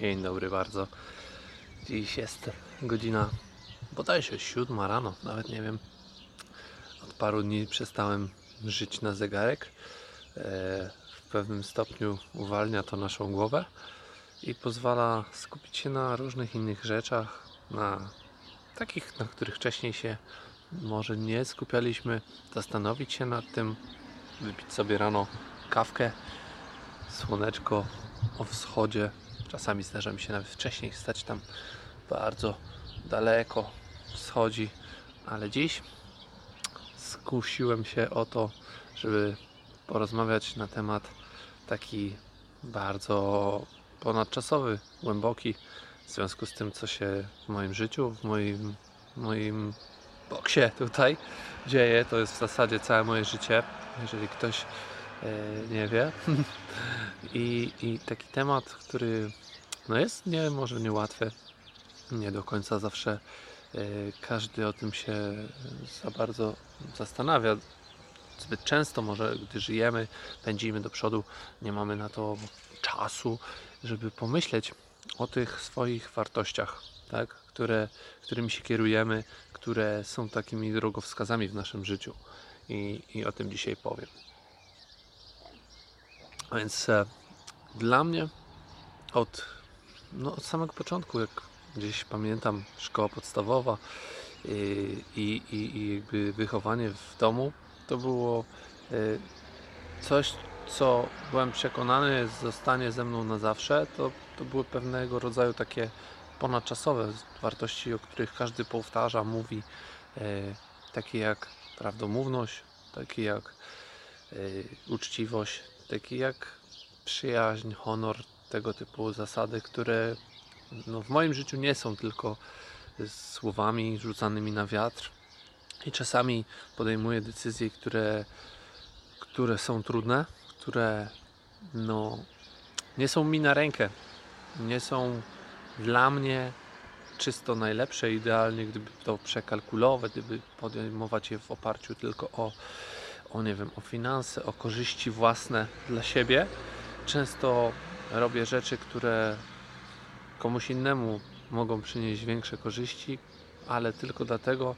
Dzień dobry bardzo. Dziś jest godzina bodajże siódma rano, nawet nie wiem. Od paru dni przestałem żyć na zegarek. E, W pewnym stopniu uwalnia to naszą głowę i pozwala skupić się na różnych innych rzeczach, na takich, na których wcześniej się może nie skupialiśmy, zastanowić się nad tym, wypić sobie rano kawkę, słoneczko o wschodzie. Czasami zdarza mi się nawet wcześniej stać tam bardzo daleko wschodzi, ale dziś skusiłem się o to, żeby porozmawiać na temat taki bardzo ponadczasowy, głęboki w związku z tym, co się w moim życiu, w moim, moim boksie tutaj dzieje. To jest w zasadzie całe moje życie, jeżeli ktoś e, nie wie. I, I taki temat, który no jest nie, może niełatwy, nie do końca zawsze e, każdy o tym się za bardzo zastanawia. Zbyt często może, gdy żyjemy, pędzimy do przodu, nie mamy na to czasu, żeby pomyśleć o tych swoich wartościach, tak? które, którymi się kierujemy, które są takimi drogowskazami w naszym życiu. I, i o tym dzisiaj powiem. A Więc e, dla mnie od, no, od samego początku, jak gdzieś pamiętam, szkoła podstawowa i, i, i, i jakby wychowanie w domu, to było e, coś, co byłem przekonany zostanie ze mną na zawsze. To, to były pewnego rodzaju takie ponadczasowe wartości, o których każdy powtarza, mówi, e, takie jak prawdomówność, takie jak e, uczciwość, takie jak przyjaźń, honor, tego typu zasady, które no, w moim życiu nie są tylko słowami rzucanymi na wiatr. I czasami podejmuję decyzje, które, które są trudne, które no, nie są mi na rękę, nie są dla mnie czysto najlepsze, idealnie, gdyby to przekalkulować, gdyby podejmować je w oparciu tylko o, o nie wiem, o finanse, o korzyści własne dla siebie. Często robię rzeczy, które komuś innemu mogą przynieść większe korzyści, ale tylko dlatego,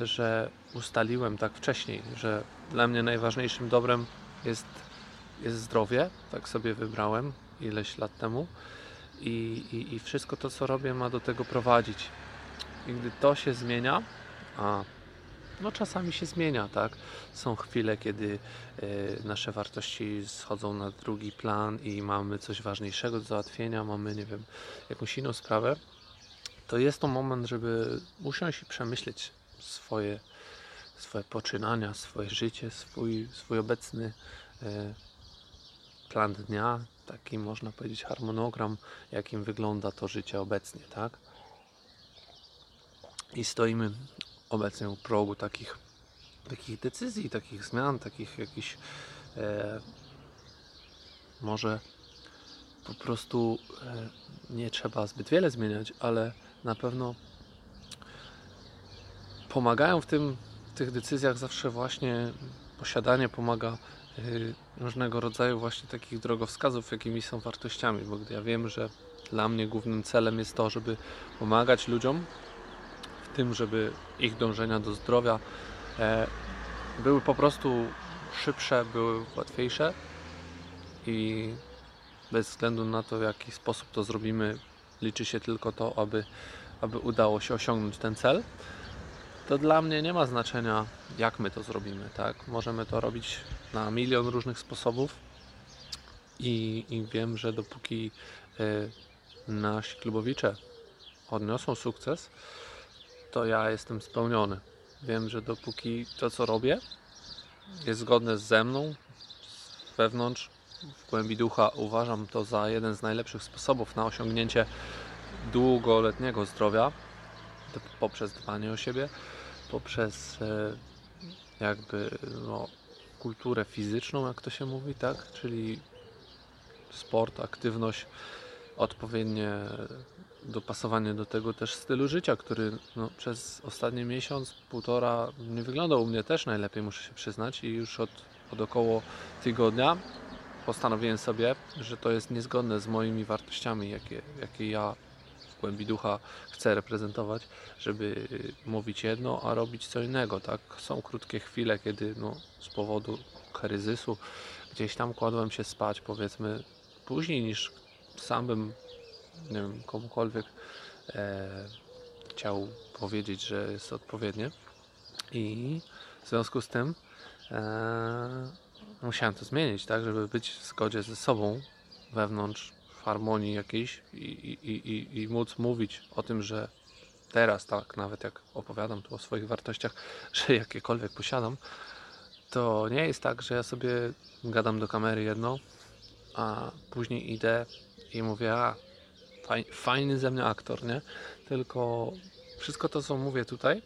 że ustaliłem tak wcześniej, że dla mnie najważniejszym dobrem jest, jest zdrowie. Tak sobie wybrałem ileś lat temu. I, i, I wszystko to, co robię, ma do tego prowadzić. I gdy to się zmienia, a no czasami się zmienia, tak? Są chwile, kiedy e, nasze wartości schodzą na drugi plan i mamy coś ważniejszego do załatwienia, mamy, nie wiem, jakąś inną sprawę, to jest to moment, żeby usiąść i przemyśleć swoje, swoje poczynania, swoje życie, swój, swój obecny e, plan dnia, taki można powiedzieć harmonogram, jakim wygląda to życie obecnie, tak? I stoimy obecnie u progu takich, takich decyzji, takich zmian, takich jakichś e, może po prostu e, nie trzeba zbyt wiele zmieniać, ale na pewno pomagają w tym, w tych decyzjach zawsze właśnie posiadanie pomaga y, różnego rodzaju właśnie takich drogowskazów, jakimi są wartościami, bo gdy ja wiem, że dla mnie głównym celem jest to, żeby pomagać ludziom tym, żeby ich dążenia do zdrowia e, były po prostu szybsze, były łatwiejsze i bez względu na to, w jaki sposób to zrobimy, liczy się tylko to, aby, aby udało się osiągnąć ten cel to dla mnie nie ma znaczenia, jak my to zrobimy, tak? Możemy to robić na milion różnych sposobów i, i wiem, że dopóki y, nasi klubowicze odniosą sukces, to ja jestem spełniony. Wiem, że dopóki to, co robię, jest zgodne ze mną, z wewnątrz, w głębi ducha, uważam to za jeden z najlepszych sposobów na osiągnięcie długoletniego zdrowia poprzez dbanie o siebie, poprzez e, jakby no, kulturę fizyczną, jak to się mówi, tak? Czyli sport, aktywność, odpowiednie dopasowanie do tego też stylu życia, który no, przez ostatni miesiąc, półtora nie wyglądał u mnie też najlepiej, muszę się przyznać i już od, od około tygodnia postanowiłem sobie, że to jest niezgodne z moimi wartościami, jakie, jakie ja w głębi ducha chcę reprezentować, żeby mówić jedno, a robić co innego. Tak? Są krótkie chwile, kiedy no, z powodu kryzysu gdzieś tam kładłem się spać, powiedzmy, później niż sam bym, nie wiem, komukolwiek e, chciał powiedzieć, że jest odpowiednie. I w związku z tym e, musiałem to zmienić, tak, żeby być w zgodzie ze sobą wewnątrz, w harmonii jakiejś i, i, i, i móc mówić o tym, że teraz, tak, nawet jak opowiadam tu o swoich wartościach, że jakiekolwiek posiadam, to nie jest tak, że ja sobie gadam do kamery jedno, a później idę i mówię, a fajny ze mnie aktor, nie? Tylko wszystko to, co mówię tutaj,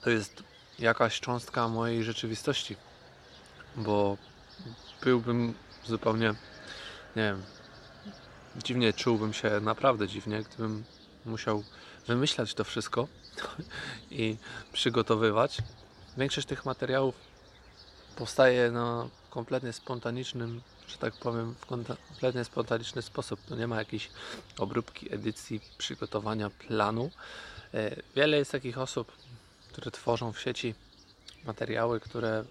to jest jakaś cząstka mojej rzeczywistości, bo byłbym zupełnie, nie wiem, dziwnie czułbym się, naprawdę dziwnie, gdybym musiał wymyślać to wszystko i przygotowywać. Większość tych materiałów powstaje na kompletnie spontanicznym, że tak powiem, w kompletnie spontaniczny sposób. To nie ma jakiejś obróbki, edycji, przygotowania planu. E, wiele jest takich osób, które tworzą w sieci materiały, które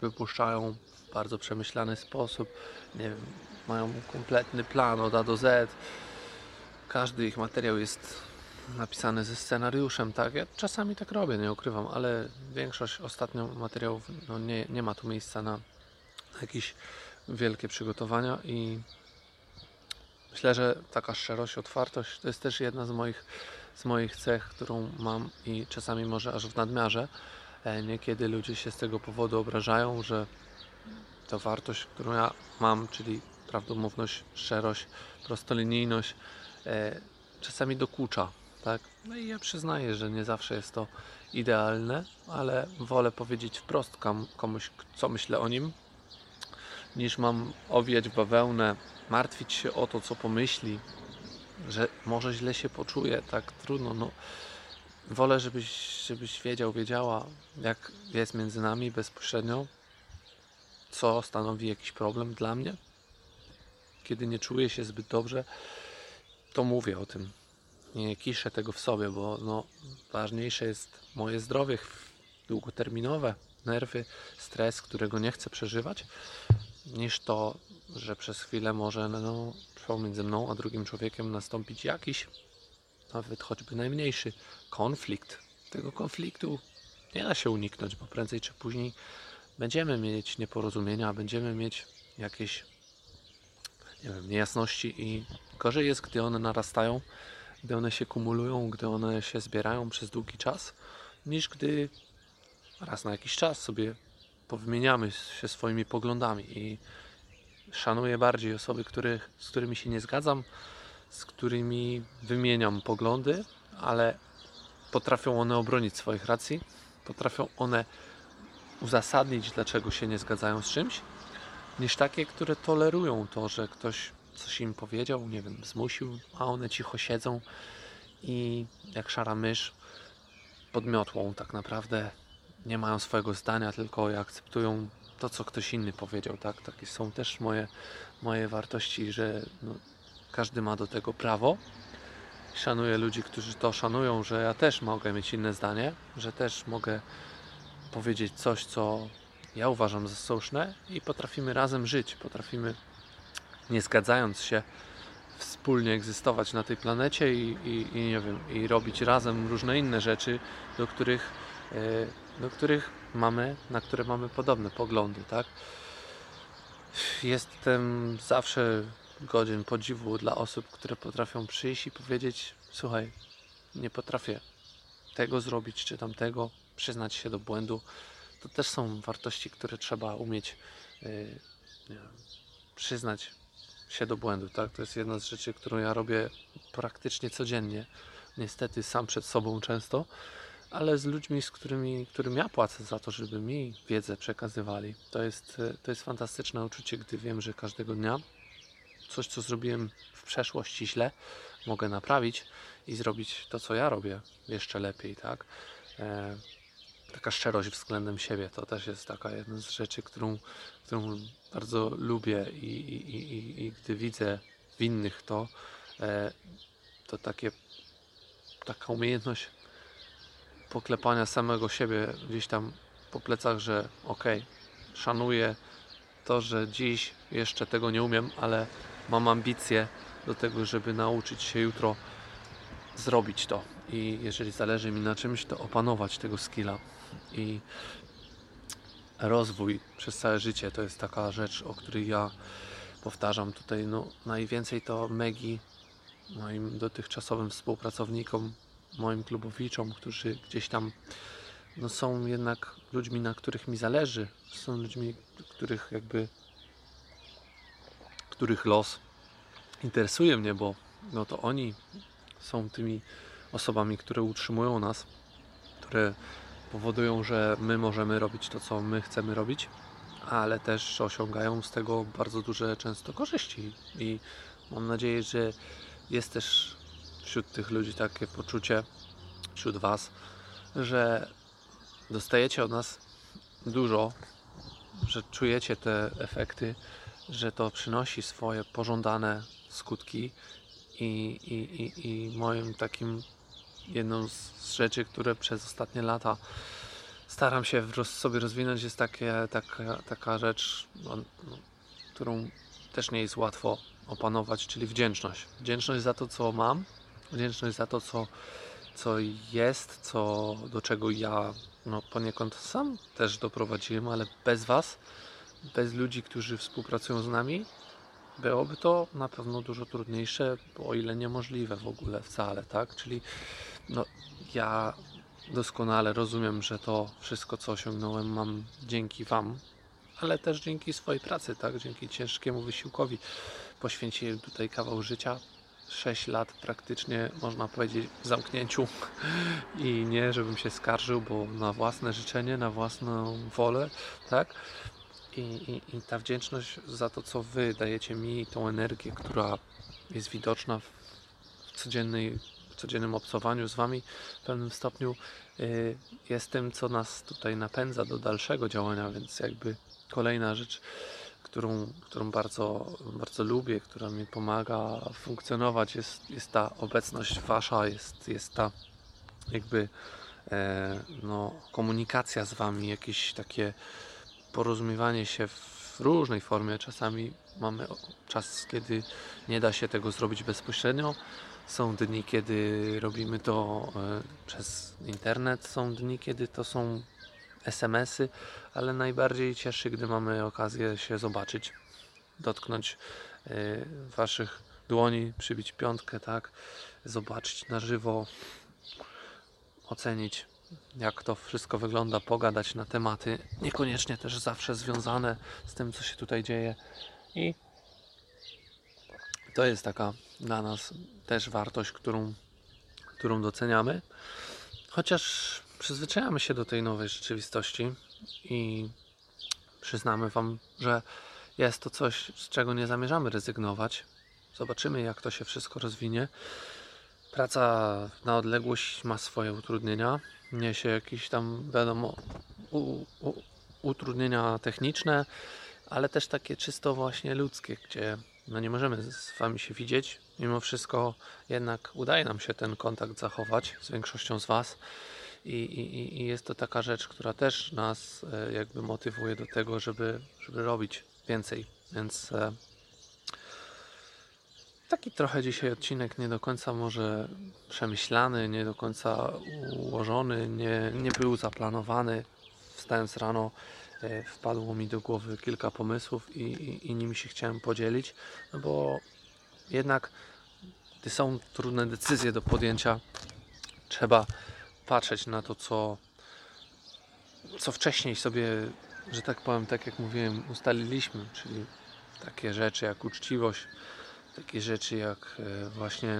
wypuszczają w bardzo przemyślany sposób. Nie wiem, mają kompletny plan od A do Z. Każdy ich materiał jest napisany ze scenariuszem, tak? Ja czasami tak robię, nie ukrywam, ale większość ostatnio materiałów no nie, nie ma tu miejsca na jakieś wielkie przygotowania i myślę, że taka szczerość, otwartość to jest też jedna z moich, z moich cech, którą mam i czasami może aż w nadmiarze. E, niekiedy ludzie się z tego powodu obrażają, że ta wartość, którą ja mam, czyli prawdomówność, szczerość, prostolinijność, e, czasami dokucza. Tak? No i ja przyznaję, że nie zawsze jest to idealne, ale wolę powiedzieć wprost komuś, co myślę o nim, niż mam owijać bawełnę, martwić się o to, co pomyśli, że może źle się poczuje, tak trudno. No, wolę, żebyś, żebyś wiedział, wiedziała, jak jest między nami bezpośrednio, co stanowi jakiś problem dla mnie. Kiedy nie czuję się zbyt dobrze, to mówię o tym. Nie kiszę tego w sobie, bo no, ważniejsze jest moje zdrowie długoterminowe, nerwy, stres, którego nie chcę przeżywać, niż to, że przez chwilę może no, pomiędzy mną a drugim człowiekiem nastąpić jakiś, nawet choćby najmniejszy konflikt. Tego konfliktu nie da się uniknąć, bo prędzej czy później będziemy mieć nieporozumienia, będziemy mieć jakieś nie wiem, niejasności i gorzej jest, gdy one narastają, gdy one się kumulują, gdy one się zbierają przez długi czas, niż gdy raz na jakiś czas sobie powymieniamy się swoimi poglądami i szanuję bardziej osoby, z którymi się nie zgadzam, z którymi wymieniam poglądy, ale potrafią one obronić swoich racji, potrafią one uzasadnić, dlaczego się nie zgadzają z czymś, niż takie, które tolerują to, że ktoś coś im powiedział, nie wiem, zmusił, a one cicho siedzą i jak szara mysz podmiotłą tak naprawdę nie mają swojego zdania, tylko akceptują to, co ktoś inny powiedział. Tak? Takie są też moje, moje wartości, że no, każdy ma do tego prawo. Szanuję ludzi, którzy to szanują, że ja też mogę mieć inne zdanie, że też mogę powiedzieć coś, co ja uważam za słuszne i potrafimy razem żyć, potrafimy nie zgadzając się wspólnie egzystować na tej planecie i, i, i nie wiem, i robić razem różne inne rzeczy, do których, e, do których mamy, na które mamy podobne poglądy, tak? Jestem zawsze godzien podziwu dla osób, które potrafią przyjść i powiedzieć: Słuchaj, nie potrafię tego zrobić czy tamtego, przyznać się do błędu. To też są wartości, które trzeba umieć yy, przyznać się do błędu. Tak? To jest jedna z rzeczy, którą ja robię praktycznie codziennie. Niestety sam przed sobą często, ale z ludźmi, z którymi, którym ja płacę za to, żeby mi wiedzę przekazywali. To jest, to jest fantastyczne uczucie, gdy wiem, że każdego dnia coś, co zrobiłem w przeszłości źle, mogę naprawić i zrobić to, co ja robię jeszcze lepiej, tak? E, taka szczerość względem siebie. To też jest taka jedna z rzeczy, którą, którą bardzo lubię i, i, i, i gdy widzę w innych to, e, to takie, taka umiejętność poklepania samego siebie gdzieś tam po plecach, że okej, okay, szanuję to, że dziś jeszcze tego nie umiem, ale mam ambicje do tego, żeby nauczyć się jutro zrobić to. I jeżeli zależy mi na czymś, to opanować tego skilla. I rozwój przez całe życie to jest taka rzecz, o której ja powtarzam tutaj. No, najwięcej to Megi, moim dotychczasowym współpracownikom, moim klubowiczom, którzy gdzieś tam no, są jednak ludźmi, na których mi zależy. Są ludźmi, których jakby których los interesuje mnie, bo no to oni są tymi osobami, które utrzymują nas, które powodują, że my możemy robić to, co my chcemy robić, ale też osiągają z tego bardzo duże często korzyści. I mam nadzieję, że jest też wśród tych ludzi takie poczucie, wśród Was, że dostajecie od nas dużo, że czujecie te efekty, że to przynosi swoje pożądane skutki i, i, i, i moim takim jedną z rzeczy, które przez ostatnie lata staram się sobie rozwinąć jest takie, taka, taka rzecz, no, no, którą też nie jest łatwo opanować, czyli wdzięczność. Wdzięczność za to, co mam, wdzięczność za to, co, co jest, co, do czego ja no, poniekąd sam też doprowadziłem, ale bez Was, bez ludzi, którzy współpracują z nami, byłoby to na pewno dużo trudniejsze, o ile niemożliwe w ogóle wcale, tak? Czyli no, ja doskonale rozumiem, że to wszystko, co osiągnąłem, mam dzięki Wam, ale też dzięki swojej pracy, tak? Dzięki ciężkiemu wysiłkowi. Poświęciłem tutaj kawał życia, 6 lat praktycznie, można powiedzieć, w zamknięciu i nie, żebym się skarżył, bo na własne życzenie, na własną wolę, tak? I, i, I, ta wdzięczność za to, co Wy dajecie mi, tą energię, która jest widoczna w codziennej, w codziennym obcowaniu z Wami w pewnym stopniu, yy, jest tym, co nas tutaj napędza do dalszego działania, więc jakby kolejna rzecz, którą, którą bardzo, bardzo lubię, która mi pomaga funkcjonować, jest, jest ta obecność Wasza, jest, jest ta jakby e, no, komunikacja z Wami, jakieś takie porozumiewanie się w różnej formie. Czasami mamy czas, kiedy nie da się tego zrobić bezpośrednio. Są dni, kiedy robimy to e, przez internet, są dni, kiedy to są SMS-y, ale najbardziej cieszy, gdy mamy okazję się zobaczyć, dotknąć e, Waszych dłoni, przybić piątkę, tak, zobaczyć na żywo, ocenić jak to wszystko wygląda, pogadać na tematy, niekoniecznie też zawsze związane z tym, co się tutaj dzieje. I to jest taka dla nas też wartość, którą, którą doceniamy. Chociaż przyzwyczajamy się do tej nowej rzeczywistości i przyznamy Wam, że jest to coś, z czego nie zamierzamy rezygnować. Zobaczymy, jak to się wszystko rozwinie. Praca na odległość ma swoje utrudnienia, niesie jakieś tam, wiadomo, u, u, utrudnienia techniczne, ale też takie czysto właśnie ludzkie, gdzie no nie możemy z Wami się widzieć. Mimo wszystko jednak udaje nam się ten kontakt zachować z większością z Was. I, i, i jest to taka rzecz, która też nas e, jakby motywuje do tego, żeby, żeby robić więcej. Więc e, Taki trochę dzisiaj odcinek nie do końca może przemyślany, nie do końca ułożony, nie, nie był zaplanowany. Wstając rano e, wpadło mi do głowy kilka pomysłów i, i, i nimi się chciałem podzielić, no bo jednak gdy są trudne decyzje do podjęcia, trzeba patrzeć na to, co, co wcześniej sobie, że tak powiem, tak jak mówiłem, ustaliliśmy, czyli takie rzeczy jak uczciwość, takie rzeczy jak e, właśnie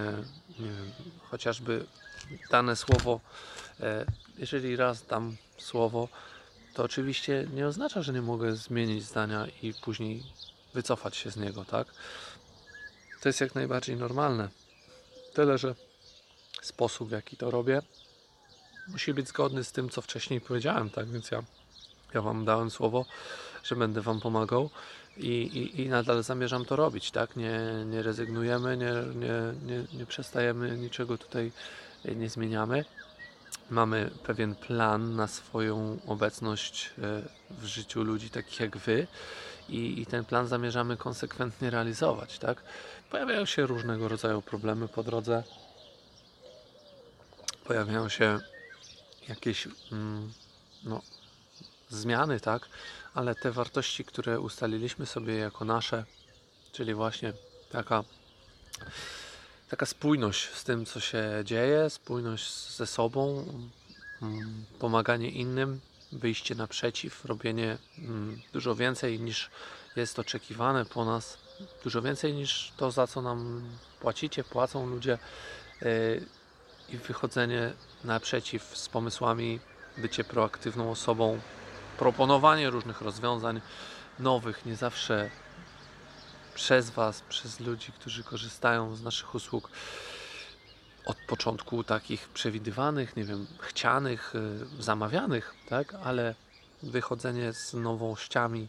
wiem, chociażby dane słowo. E, jeżeli raz dam słowo, to oczywiście nie oznacza, że nie mogę zmienić zdania i później wycofać się z niego, tak? To jest jak najbardziej normalne. Tyle, że sposób w jaki to robię musi być zgodny z tym, co wcześniej powiedziałem, tak? Więc ja, ja Wam dałem słowo, że będę Wam pomagał i, i, i nadal zamierzam to robić, tak? Nie, nie rezygnujemy, nie, nie, nie, nie przestajemy, niczego tutaj nie zmieniamy. Mamy pewien plan na swoją obecność e, w życiu ludzi takich jak Wy i, i ten plan zamierzamy konsekwentnie realizować, tak? Pojawiają się różnego rodzaju problemy po drodze, pojawiają się jakieś mm, no, zmiany, tak? Ale te wartości, które ustaliliśmy sobie jako nasze, czyli właśnie taka, taka spójność z tym, co się dzieje, spójność ze sobą, mm, pomaganie innym, wyjście naprzeciw, robienie mm, dużo więcej niż jest oczekiwane po nas, dużo więcej niż to, za co nam płacicie, płacą ludzie yy, i wychodzenie naprzeciw z pomysłami, bycie proaktywną osobą, proponowanie różnych rozwiązań nowych, nie zawsze przez Was, przez ludzi, którzy korzystają z naszych usług. Od początku takich przewidywanych, nie wiem, chcianych, y, zamawianych, tak, ale wychodzenie z nowościami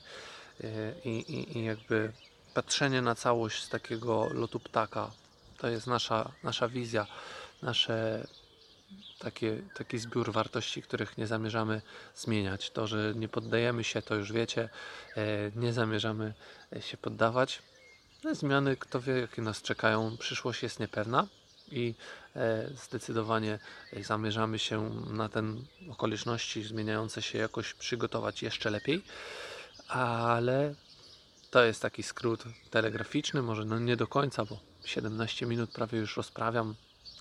y, i, i, i jakby patrzenie na całość z takiego lotu ptaka. To jest nasza, nasza wizja, nasze takie, taki zbiór wartości, których nie zamierzamy zmieniać. To, że nie poddajemy się, to już wiecie, e, nie zamierzamy się poddawać. Te zmiany, kto wie, jakie nas czekają, przyszłość jest niepewna i e, zdecydowanie zamierzamy się na ten okoliczności zmieniające się jakoś przygotować jeszcze lepiej, ale to jest taki skrót telegraficzny, może no nie do końca, bo 17 minut prawie już rozprawiam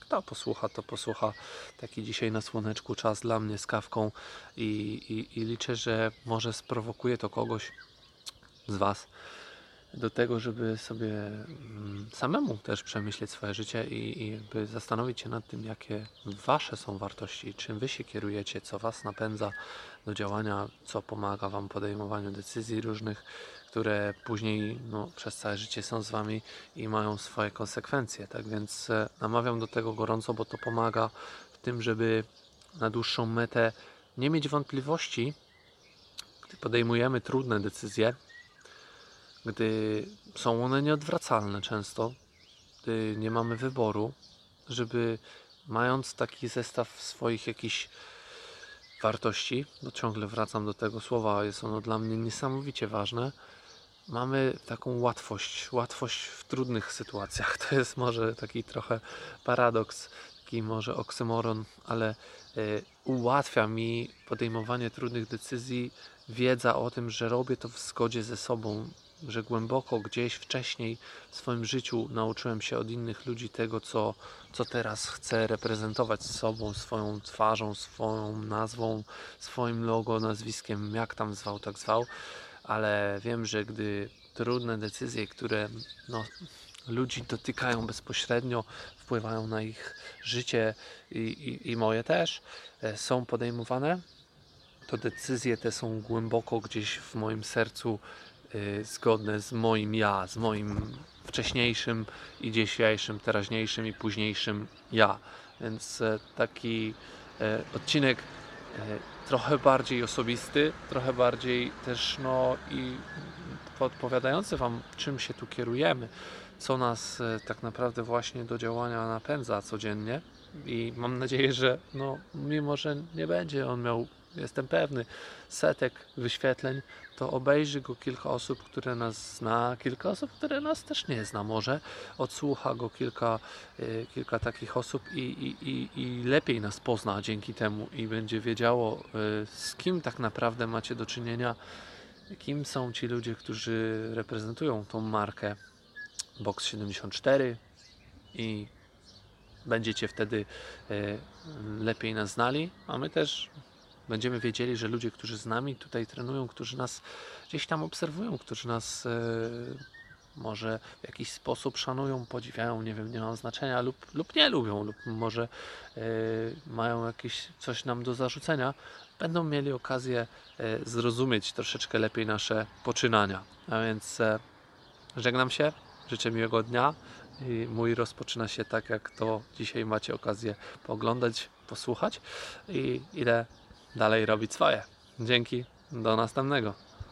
kto posłucha, to posłucha. Taki dzisiaj na słoneczku czas dla mnie z kawką i, i, i liczę, że może sprowokuje to kogoś z Was do tego, żeby sobie mm, samemu też przemyśleć swoje życie i, i zastanowić się nad tym, jakie Wasze są wartości, czym Wy się kierujecie, co Was napędza do działania, co pomaga Wam podejmowaniu decyzji różnych, które później no, przez całe życie są z Wami i mają swoje konsekwencje. Tak więc e, namawiam do tego gorąco, bo to pomaga w tym, żeby na dłuższą metę nie mieć wątpliwości, gdy podejmujemy trudne decyzje, gdy są one nieodwracalne często, gdy nie mamy wyboru, żeby mając taki zestaw swoich jakichś wartości, bo ciągle wracam do tego słowa, jest ono dla mnie niesamowicie ważne, mamy taką łatwość, łatwość w trudnych sytuacjach. To jest może taki trochę paradoks, taki może oksymoron, ale y, ułatwia mi podejmowanie trudnych decyzji wiedza o tym, że robię to w zgodzie ze sobą, że głęboko gdzieś wcześniej w swoim życiu nauczyłem się od innych ludzi tego, co, co teraz chcę reprezentować sobą, swoją twarzą, swoją nazwą, swoim logo, nazwiskiem, jak tam zwał, tak zwał. Ale wiem, że gdy trudne decyzje, które no, ludzi dotykają bezpośrednio, wpływają na ich życie i, i, i moje też, e, są podejmowane, to decyzje te są głęboko gdzieś w moim sercu zgodne z moim ja, z moim wcześniejszym i dzisiejszym, teraźniejszym i późniejszym ja. Więc y, taki y, odcinek trochę bardziej osobisty, trochę bardziej też no i podpowiadający Wam, czym się tu kierujemy, co nas e, tak naprawdę właśnie do działania napędza codziennie i mam nadzieję, że no, mimo, że nie będzie on miał jestem pewny, setek wyświetleń, to obejrzy go kilka osób, które nas zna, kilka osób, które nas też nie zna. Może, odsłucha go kilka, y, kilka takich osób i, i, i, i lepiej nas pozna dzięki temu i będzie wiedziało, y, z kim tak naprawdę macie do czynienia, kim są ci ludzie, którzy reprezentują tą markę Box 74 i będziecie wtedy y, lepiej nas znali, a my też Będziemy wiedzieli, że ludzie, którzy z nami tutaj trenują, którzy nas gdzieś tam obserwują, którzy nas e, może w jakiś sposób szanują, podziwiają, nie wiem, nie ma znaczenia, lub, lub nie lubią, lub może e, mają jakieś coś nam do zarzucenia, będą mieli okazję e, zrozumieć troszeczkę lepiej nasze poczynania. A więc żegnam się, życzę miłego dnia. I mój rozpoczyna się tak, jak to dzisiaj macie okazję pooglądać posłuchać i idę dalej robić swoje. Dzięki, do następnego.